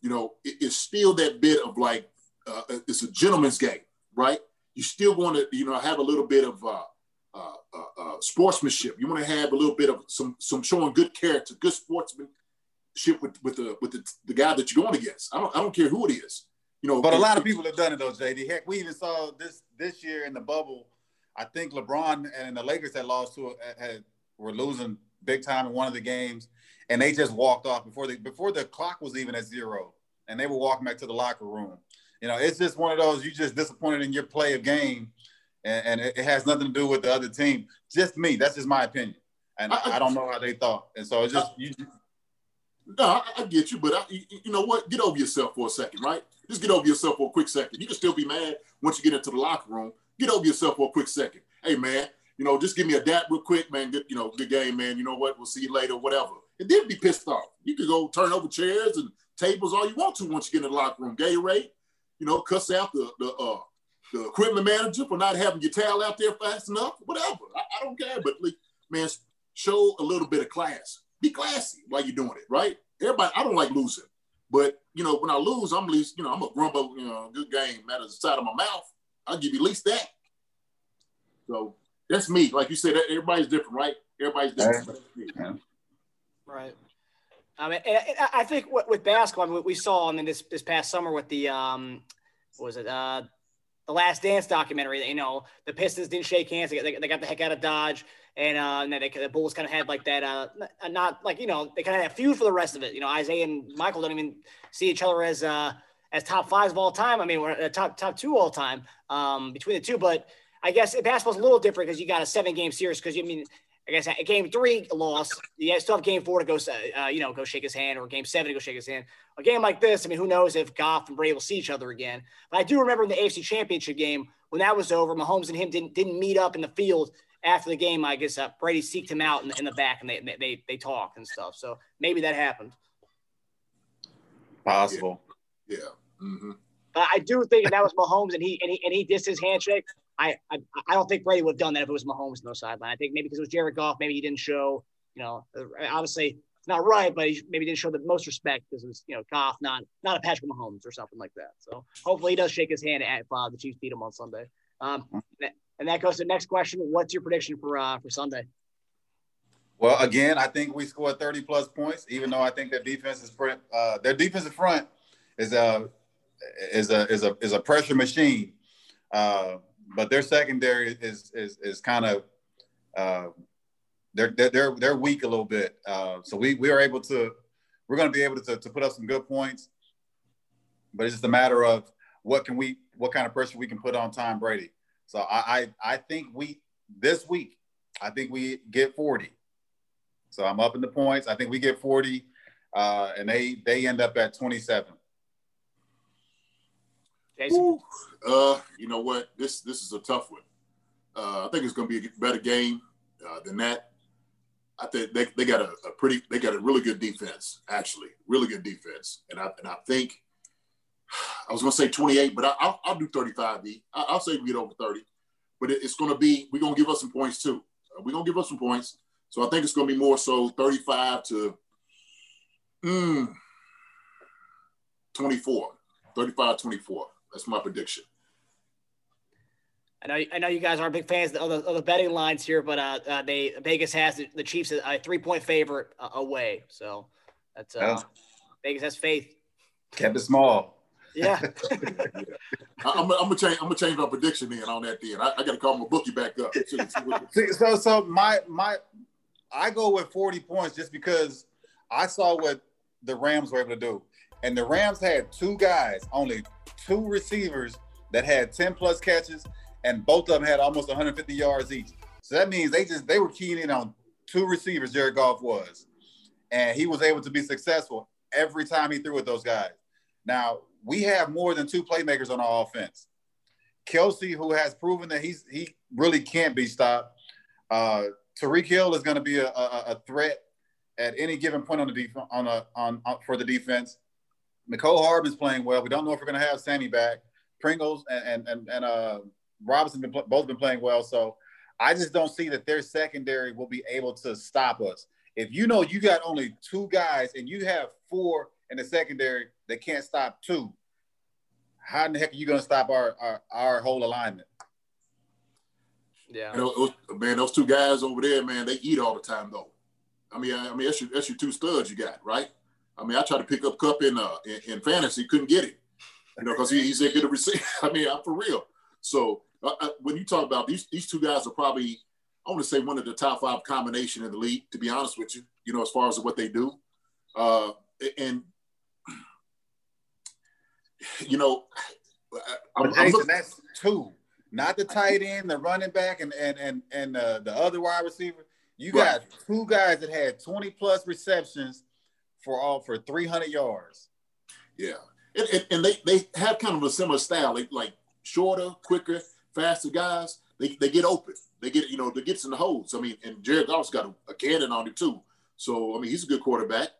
you know, it, it's still that bit of like, uh, it's a gentleman's game, right? You still want to, you know, have a little bit of uh, uh, uh, uh sportsmanship. You want to have a little bit of some, some showing good character, good sportsmanship with with the with the, the guy that you're going against. I don't, I don't care who it is. You know, but a lot of people have done it though, JD. Heck, we even saw this this year in the bubble. I think LeBron and the Lakers had lost to had were losing big time in one of the games, and they just walked off before the before the clock was even at zero, and they were walking back to the locker room. You know, it's just one of those you just disappointed in your play of game, and, and it, it, has nothing to do with the other team. Just me. That's just my opinion, and I, I don't know how they thought. And so it's just you. No, I, I get you, but I, you, you know what? Get over yourself for a second, right? Just get over yourself for a quick second. You can still be mad once you get into the locker room. Get over yourself for a quick second. Hey, man, you know, just give me a dap real quick, man. Good, you know, good game, man. You know what? We'll see you later, whatever. And then be pissed off. You could go turn over chairs and tables all you want to once you get in the locker room. Gay rate, you know, cuss out the the uh, the equipment manager for not having your towel out there fast enough. Whatever. I, I don't care. But man, show a little bit of class. Be classy while you're doing it, right? Everybody, I don't like losing. But you know, when I lose, I'm at least, you know, I'm a grumble, you know, good game out of the side of my mouth. I'll give you at least that. So that's me. Like you said, everybody's different, right? Everybody's different. Right. I mean, I think with basketball, I mean, we saw, I mean, this this past summer with the um, what was it? Uh, the Last Dance documentary. You know, the Pistons didn't shake hands. They, they got the heck out of Dodge and uh, and they, the Bulls kind of had like that, uh, not like you know, they kind of had a feud for the rest of it. You know, Isiah and Michael don't even see each other as uh, as top fives of all time. I mean, we're uh, top top two all time um, between the two. But I guess basketball's a little different because you got a seven game series. Because you I mean, I guess game three loss, you still have game four to go, uh, you know, go shake his hand, or game seven to go shake his hand. A game like this, I mean, who knows if Goff and Bray will see each other again? But I do remember in the AFC Championship game when that was over, Mahomes and him didn't didn't meet up in the field after the game, I guess uh, Brady seeked him out in, in the back and they, they they talk and stuff. So maybe that happened. Possible. Yeah. yeah. Mm-hmm. But I do think that was Mahomes and he and he and he dissed his handshake. I, I I don't think Brady would have done that if it was Mahomes no sideline. I think maybe because it was Jared Goff, maybe he didn't show. You know, obviously it's not right, but he maybe didn't show the most respect because it was you know Goff, not not a Patrick Mahomes or something like that. So hopefully he does shake his hand at uh, the Chiefs beat him on Sunday. Um, and that goes to the next question. What's your prediction for uh, for Sunday? Well, again, I think we score 30 plus points, even though I think their defense is uh, their defensive front is a is a is a is a pressure machine. Uh, but their secondary is is is kind of uh, they're they're they're weak a little bit. Uh, so we we are able to we're going to be able to, to put up some good points, but it's just a matter of what can we what kind of pressure we can put on Tom Brady. So I, I, I think we this week, I think we get 40. So I'm up in the points. I think we get 40, uh, and they they end up at 27. Jason? Uh, you know what? This this is a tough one. Uh, I think it's going to be a better game uh, than that. I think they, they got a, a, pretty they got a really good defense actually, really good defense, and I and I think I was going to say 28, but I, will I'll do 35. B. I, I'll say we get over 30, but it, it's going to be we're going to give us some points too. Uh, we're going to give us some points, so I think it's going to be more so 35 to mm, 24, 35 24. That's my prediction. I know, I know you guys aren't big fans of the, of the betting lines here, but uh, uh, they Vegas has the, the Chiefs a three point favorite uh, away, so that's uh, oh. Vegas has faith. Kept it small. Yeah. I, am gonna change. I'm gonna change my prediction then on that. Then I, I got to call my bookie back up. See, so so my my I go with 40 points just because I saw what the Rams were able to do, and the Rams had two guys, only two receivers that had 10 plus catches and both of them had almost 150 yards each. So that means they just they were keying in on two receivers. Jared Goff was, and he was able to be successful every time he threw with those guys. Now we have more than two playmakers on our offense. Kelce, who has proven that he's he really can't be stopped. Uh, Tyreek Hill is going to be a, a, a, threat at any given point on the defense on a on, on for the defense. Mecole Hardman's playing well. We don't know if we're going to have Sammy back. Pringles and and and, and uh, Robinson been both been playing well. So I just don't see that their secondary will be able to stop us. If you know you got only two guys and you have four in the secondary that can't stop two, how in the heck are you going to stop our, our, our whole alignment? Yeah, you know, man, those two guys over there, man, they eat all the time though. I mean, I, I mean, that's your, that's your two studs you got, right? I mean, I tried to pick up Kupp in uh in, in fantasy, couldn't get it, you know, because he, he's a good receiver. I mean, I'm for real. So uh, uh, when you talk about these these two guys are probably I want to say one of the top five combination in the league. To be honest with you, you know as far as what they do, uh, and you know, I'm, Jason, I'm looking, that's two, not the tight end, the running back, and and and and uh, the other wide receiver. You got two guys that had 20 plus receptions for all for 300 yards. Yeah, and, and, and, they they have kind of a similar style, like, like shorter, quicker faster guys, they, they get open. They get, you know, they gets in the holes. I mean, and Jared Goff's got a, a cannon on him too. So I mean, he's a good quarterback.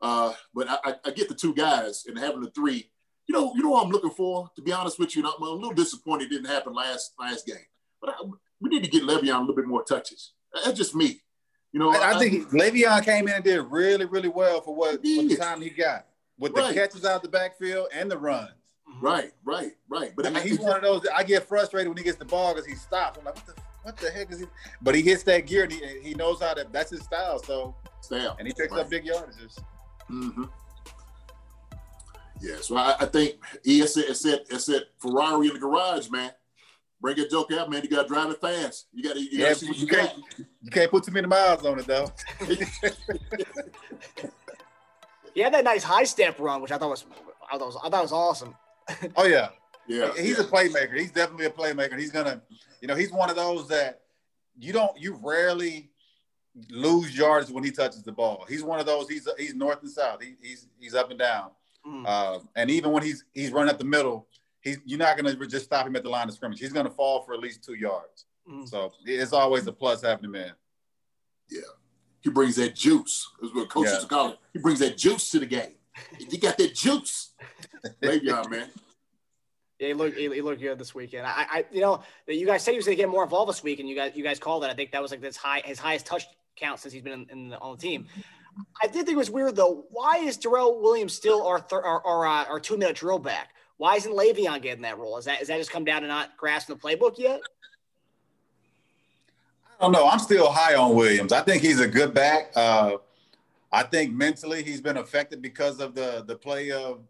Uh, but I, I, get the two guys and having the three. You know, you know what I'm looking for. To be honest with you, I'm a little disappointed it didn't happen last last game. But I, we need to get Le'Veon a little bit more touches. That's just me. You know, I, I think Le'Veon came in and did really, really well for what for the time he got with the catches out the backfield and the run. Mm-hmm. Right, right, right. But I mean, he's one of those. I get frustrated when he gets the ball because he stops. I'm like, what the, what the heck is he? But he hits that gear and he, he knows how to. That's his style. So style, and he picks right. up big yardages. Mm-hmm. Yeah, so I, I think he said, it said, it said Ferrari in the garage, man. Bring a joke out, man. You got to drive it fast. You got to. You, yeah, you, you can't. You can't put too many miles on it though. he had that nice high step run, which I thought was, I thought was, I thought was awesome. oh yeah, yeah. He's yeah. a playmaker. He's definitely a playmaker. He's gonna, you know, he's one of those that you don't, you rarely lose yards when he touches the ball. He's one of those. He's he's north and south. He, he's he's up and down. Mm. Uh, and even when he's he's running up the middle, he's you're not gonna just stop him at the line of scrimmage. He's gonna fall for at least two yards. Mm. So it's always a plus having him in. Yeah, he brings that juice. That's what coaches yeah. call it. He brings that juice to the game. He got that juice. Le'Veon, man. Yeah, he looked he, looked good this weekend. I, I you know, you guys said he was going to get more involved this week, and you guys you guys called it. I think that was like this high his highest touch count since he's been in, in the, on the team. I did think it was weird though. Why is Darrel Williams still our our our, uh, our two minute drill back? Why isn't Le'Veon getting that role? Is that is that just come down to not grasping the playbook yet? I don't know. I'm still high on Williams. I think he's a good back. Uh, I think mentally he's been affected because of the the play of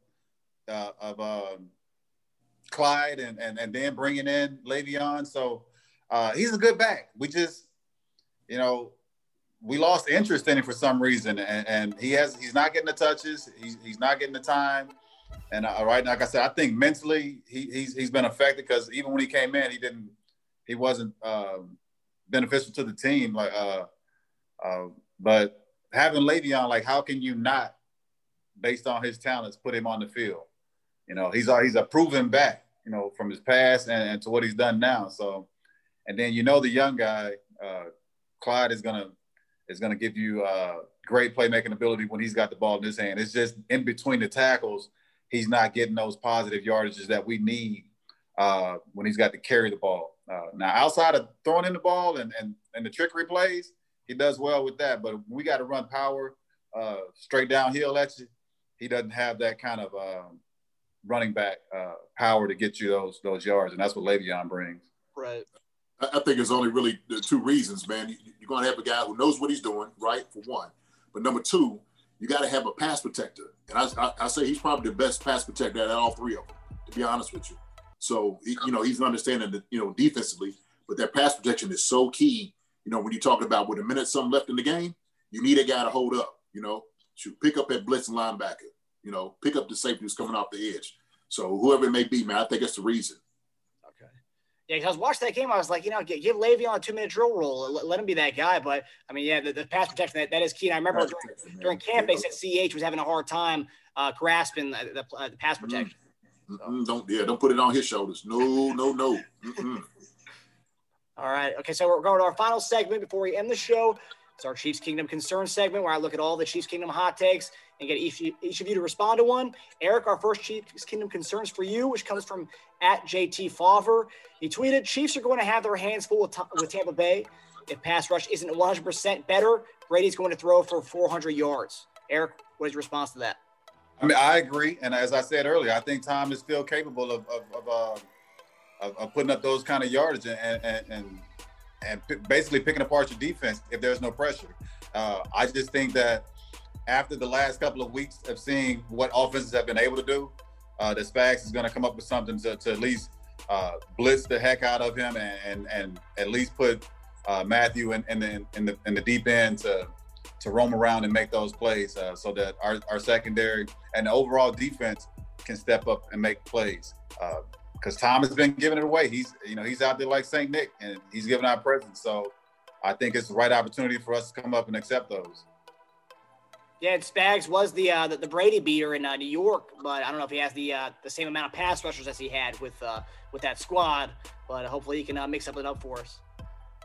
uh, of um, Clyde and, and and then bringing in Le'Veon. So uh, he's a good back. We just, you know, we lost interest in him for some reason, and, and he has he's not getting the touches. He's, he's not getting the time. And uh, right, like I said, I think mentally he, he's he's been affected because even when he came in, he didn't he wasn't um, beneficial to the team. Like uh, Uh, but having Le'Veon, like, how can you not, based on his talents, put him on the field? You know, he's a, he's a proven back, you know, from his past and, and to what he's done now. So, and then you know the young guy, uh, Clyde is gonna is gonna give you uh, great playmaking ability when he's got the ball in his hand. It's just in between the tackles, he's not getting those positive yardages that we need uh, when he's got to carry the ball. Uh, now, outside of throwing in the ball and, and, and the trickery plays, he does well with that. But we got to run power uh, straight downhill at you. He doesn't have that kind of um, running back uh, power to get you those those yards, and that's what Le'Veon brings. Right. I think there's only really two reasons, man. You're going to have a guy who knows what he's doing, right? For one, but number two, you got to have a pass protector, and I, I, I, say he's probably the best pass protector at all three of them. To be honest with you, so you know he's understanding that you know defensively, but that pass protection is so key. You know when you talk about with a minute something left in the game, you need a guy to hold up. You know, to pick up that blitz linebacker. You know, pick up the safety who's coming off the edge. So whoever it may be, man, I think that's the reason. Yeah, because I was watching that game, I was like, you know, give, give Le'Veon a two minute drill role, let, let, him be that guy. But I mean, yeah, the, the pass protection that, that is key. And I remember during, during, camp, they said CH was having a hard time uh, grasping the, the, uh, the pass mm-hmm. protection. Mm-hmm. Don't yeah, don't put it on his shoulders. No, no, no. All right. Okay, so we're going to our final segment before we end the show. It's our Chiefs Kingdom concern segment where I look at all the Chiefs Kingdom hot takes and get each, each of you to respond to one. Eric, our first Chiefs Kingdom concerns for you, which comes from at JT Favre. He tweeted, Chiefs are going to have their hands full with, with Tampa Bay. If pass rush isn't 100% better, Brady's going to throw for 400 yards. Eric, what is your response to that? I mean, I agree. And as I said earlier, I think Tom is still capable of, of, of, uh, of, of putting up those kind of yardage and, and, and and p- basically picking apart your defense if there's no pressure. Uh, I just think that after the last couple of weeks of seeing what offenses have been able to do, uh, that Spags is going to come up with something to, to at least uh, blitz the heck out of him and and, and at least put uh, Mathieu in, in, the, in the in the deep end to to roam around and make those plays uh, so that our, our secondary and the overall defense can step up and make plays. Uh, because Tom has been giving it away. He's you know he's out there like Saint Nick, and he's giving out presents. So I think it's the right opportunity for us to come up and accept those. Yeah, and Spags was the, uh, the, the Brady beater in uh, New York, but I don't know if he has the uh, the same amount of pass rushers as he had with uh, with that squad. But hopefully he can uh, mix something up for us.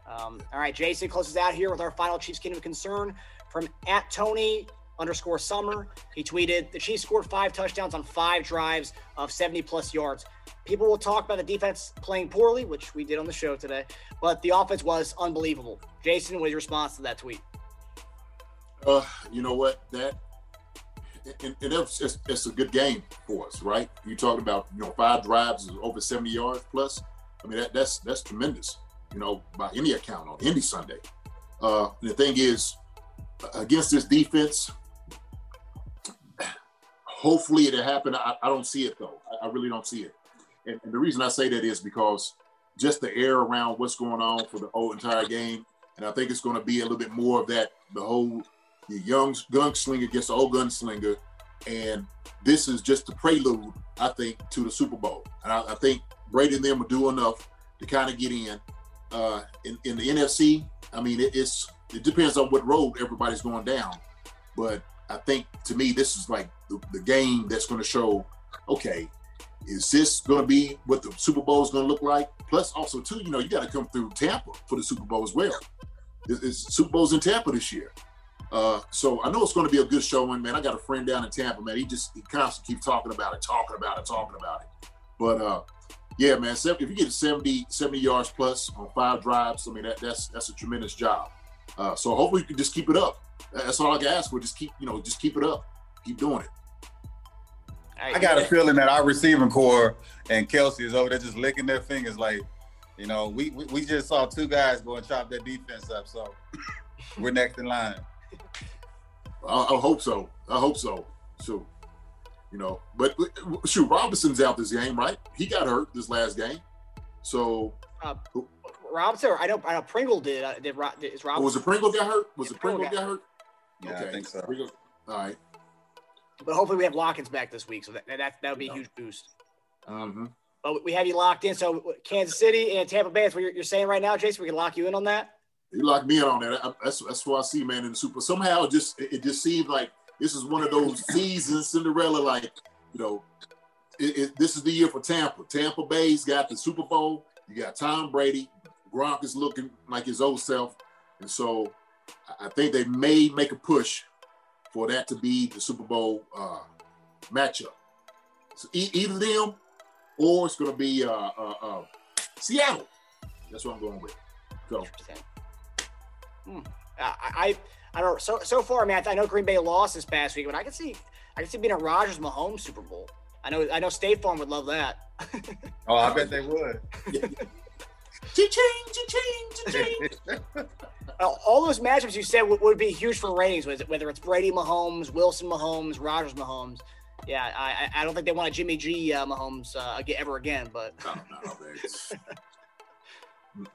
Um, all right, Jason closes out here with our final Chiefs Kingdom of concern from at Tony underscore Summer. He tweeted, the Chiefs scored five touchdowns on five drives of 70 plus yards. People will talk about the defense playing poorly, which we did on the show today, but the offense was unbelievable. Jason, what is your response to that tweet? Uh, you know what? That and, and it's, it's, it's, a good game for us, right? You talking about you know five drives over 70 yards plus. I mean that, that's that's tremendous, you know, by any account on any Sunday. Uh, the thing is, against this defense, hopefully it'll happen. I, I don't see it though. I, I really don't see it. And, and, the reason I say that is because just the air around what's going on for the whole entire game. And I think it's going to be a little bit more of that, the whole the young gunslinger against the old gunslinger. And this is just the prelude, I think, to the Super Bowl. And I, I think Brady and them will do enough to kind of get in. Uh, in, in the NFC, I mean, it, it's it depends on what road everybody's going down. But I think to me, this is like the, the game that's going to show, okay, is this going to be what the Super Bowl is going to look like? Plus, also too, you know, you got to come through Tampa for the Super Bowl as well. It's, it's Super Bowl's in Tampa this year. Uh, so I know it's going to be a good showing, man. I got a friend down in Tampa, man. He just he constantly keeps talking about it, talking about it, talking about it. But uh, yeah, man, if you get 70, 70 yards plus on five drives, I mean that that's that's a tremendous job. Uh, so hopefully you can just keep it up. That's all I can ask for. Just keep, you know, just keep it up. Keep doing it. I got a feeling that our receiving corps and Kelce is over there just licking their fingers like, you know, we, we, we just saw two guys go and chop their defense up. So we're next in line. I, I, hope so. I hope so. So, you know, but shoot, Robinson's out this game, right? He got hurt this last game. So, uh, Robinson, or I know, I know Pringle did. Uh, did, did is Robinson? Oh, was it Pringle got hurt? Was yeah, it Pringle, Pringle got, hurt? Yeah, okay. I think so. Pringle. All right. But hopefully we have Watkins back this week, so that that that would be a huge boost. Mm-hmm. But we have you locked in. So Kansas City and Tampa Bay. is what you're, you're saying right now, Jason. We can lock you in on that you locked me in on that. I, that's that's what I see, man. In the Super, somehow it just it, it just seems like this is one of those seasons Cinderella, like you know, it, it, this is the year for Tampa. Tampa Bay's got the Super Bowl. You got Tom Brady. Gronk is looking like his old self, and so I think they may make a push for that to be the Super Bowl uh, matchup. So e- either them or it's going to be uh, uh, uh, Seattle. That's what I'm going with. Go. 100%. Hmm. I, I, I don't. So so far, I mean, I, I, know Green Bay lost this past week, but I can see I can see being a Rodgers Mahomes Super Bowl. I know I know State Farm would love that. oh, I bet they would. Uh, all those matchups you said would, would, be huge for ratings, whether it's Brady Mahomes, Wilson Mahomes, Rodgers Mahomes. Yeah, I, I don't think they want a Jimmy G uh, Mahomes uh, ever again, but. no, no,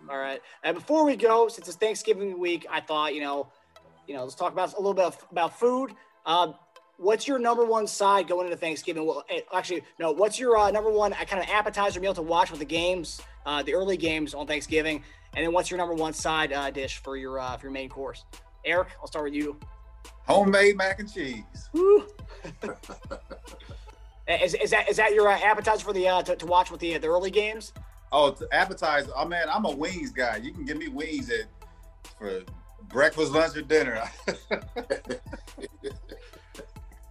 all right. And before we go, since it's Thanksgiving week, I thought you know, you know, let's talk about a little bit of, about food. Uh, what's your number one side going into Thanksgiving? Well, eh, actually, no. What's your uh, number one uh, kind of appetizer meal to watch with the games, uh, the early games on Thanksgiving? And then what's your number one side uh, dish for your uh, for your main course? Eric, I'll start with you. Homemade mac and cheese. is, is that is that your uh, appetizer for the to, to, watch with the the early games? Oh, appetizer. Oh man, I'm a wings guy. You can give me wings at for breakfast, lunch, or dinner.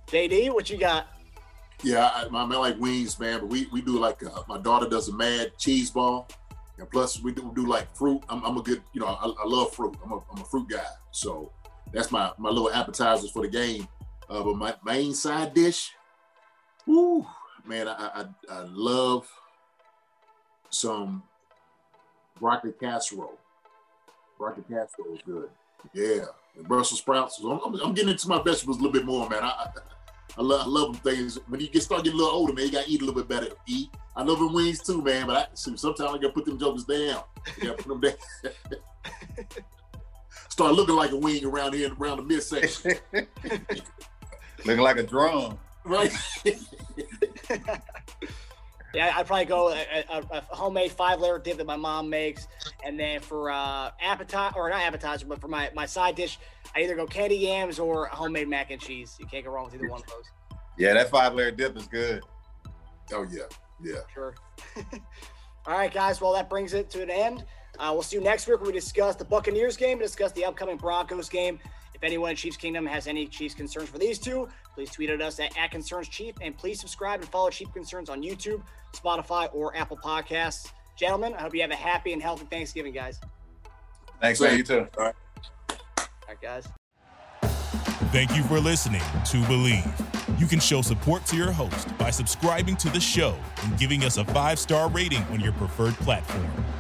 JD, what you got? Yeah, I, I, like wings, man. But we we do like uh, my daughter does a mad cheese ball, and plus we do do like fruit. I'm, I'm a good, you know, I, I, love fruit. I'm a, I'm a fruit guy, so that's my my little appetizers for the game. Uh, but my main side dish, whoo, man, I, I I love some broccoli casserole. Broccoli casserole is good. Yeah, and Brussels sprouts. I'm, I'm, I'm, getting into my vegetables a little bit more, man. I, I love, I love them things. When you get start getting a little older, man, you gotta eat a little bit better. Eat. I love them wings too, man. But I, sometimes I gotta put them jokers down. I gotta put them down. start looking like a wing around here, around the midsection. looking like a drum. Right. yeah, I'd probably go a, a, a homemade five layer dip that my mom makes, and then for uh, appetizer or not appetizer, but for my my side dish, I either go candy yams or homemade mac and cheese. You can't go wrong with either one of those. Yeah, that five layer dip is good. Oh yeah, yeah. Sure. All right, guys. Well, that brings it to an end. Uh, we'll see you next week when we discuss the Buccaneers game and discuss the upcoming Broncos game. If anyone in Chiefs Kingdom has any Chiefs concerns for these two, please tweet at us at, at Concerns Chief and please subscribe and follow Chief Concerns on YouTube, Spotify, or Apple Podcasts. Gentlemen, I hope you have a happy and healthy Thanksgiving, guys. Thanks, man. You too. All right. All right, guys. Thank you for listening to Bleav. You can show support to your host by subscribing to the show and giving us a five star rating on your preferred platform.